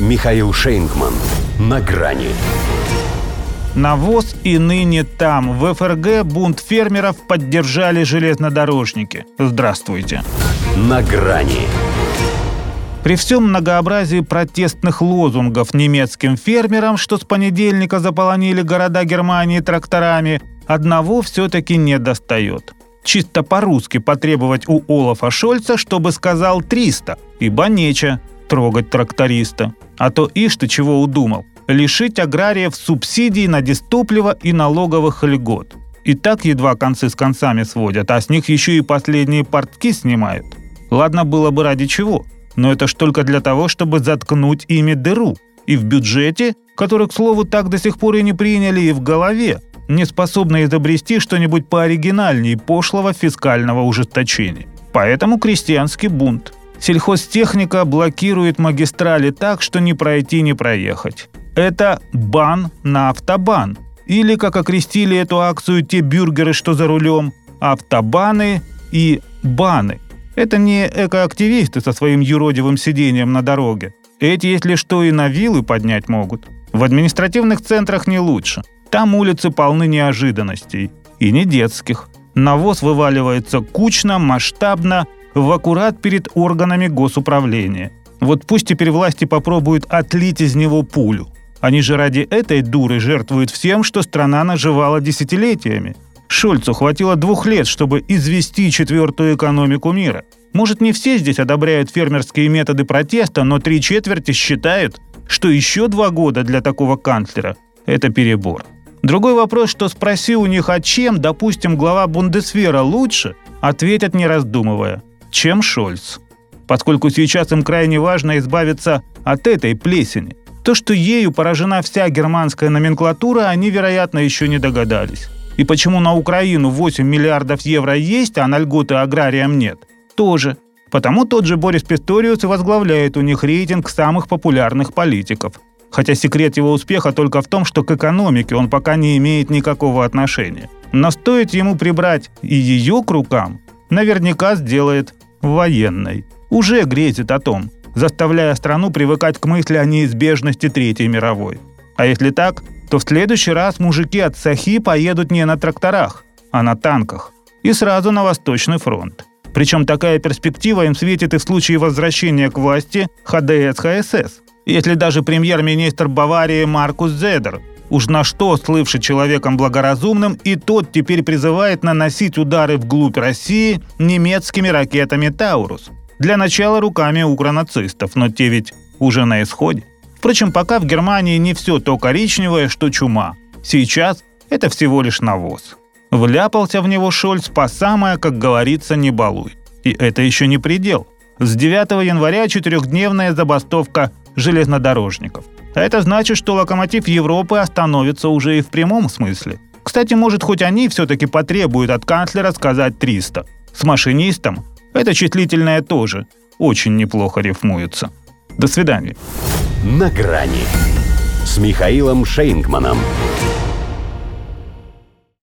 Михаил Шейнгман. На грани. Навоз и ныне там. В ФРГ бунт фермеров поддержали железнодорожники. Здравствуйте. На грани. При всем многообразии протестных лозунгов немецким фермерам, что с понедельника заполонили города Германии тракторами, одного все-таки не достает. Чисто по-русски потребовать у Олафа Шольца, чтобы сказал 300, ибо нече трогать тракториста. А то ишь ты чего удумал? Лишить аграриев субсидий на дистопливо и налоговых льгот. И так едва концы с концами сводят, а с них еще и последние портки снимают. Ладно было бы ради чего – но это ж только для того, чтобы заткнуть ими дыру. И в бюджете, который, к слову, так до сих пор и не приняли, и в голове, не способны изобрести что-нибудь пооригинальнее пошлого фискального ужесточения. Поэтому крестьянский бунт. Сельхозтехника блокирует магистрали так, что не пройти, не проехать. Это бан на автобан. Или, как окрестили эту акцию те бюргеры, что за рулем, автобаны и баны. Это не экоактивисты со своим юродивым сидением на дороге. Эти, если что, и на вилы поднять могут. В административных центрах не лучше. Там улицы полны неожиданностей. И не детских. Навоз вываливается кучно, масштабно, в аккурат перед органами госуправления. Вот пусть теперь власти попробуют отлить из него пулю. Они же ради этой дуры жертвуют всем, что страна наживала десятилетиями. Шольцу хватило двух лет, чтобы извести четвертую экономику мира. Может, не все здесь одобряют фермерские методы протеста, но три четверти считают, что еще два года для такого канцлера – это перебор. Другой вопрос, что спроси у них, а чем, допустим, глава Бундесвера лучше, ответят не раздумывая – чем Шольц. Поскольку сейчас им крайне важно избавиться от этой плесени. То, что ею поражена вся германская номенклатура, они, вероятно, еще не догадались. И почему на Украину 8 миллиардов евро есть, а на льготы аграриям нет? Тоже. Потому тот же Борис Писториус и возглавляет у них рейтинг самых популярных политиков. Хотя секрет его успеха только в том, что к экономике он пока не имеет никакого отношения. Но стоит ему прибрать и ее к рукам, наверняка сделает военной. Уже грезит о том, заставляя страну привыкать к мысли о неизбежности Третьей мировой. А если так, то в следующий раз мужики от Сахи поедут не на тракторах, а на танках. И сразу на Восточный фронт. Причем такая перспектива им светит и в случае возвращения к власти ХДС ХСС. Если даже премьер-министр Баварии Маркус Зедер, уж на что слывший человеком благоразумным, и тот теперь призывает наносить удары вглубь России немецкими ракетами «Таурус». Для начала руками укронацистов, но те ведь уже на исходе. Впрочем, пока в Германии не все то коричневое, что чума. Сейчас это всего лишь навоз. Вляпался в него Шольц по самое, как говорится, не балуй. И это еще не предел. С 9 января четырехдневная забастовка железнодорожников. А это значит, что локомотив Европы остановится уже и в прямом смысле. Кстати, может, хоть они все-таки потребуют от канцлера сказать 300. С машинистом это числительное тоже очень неплохо рифмуется. До свидания. «На грани» с Михаилом Шейнгманом.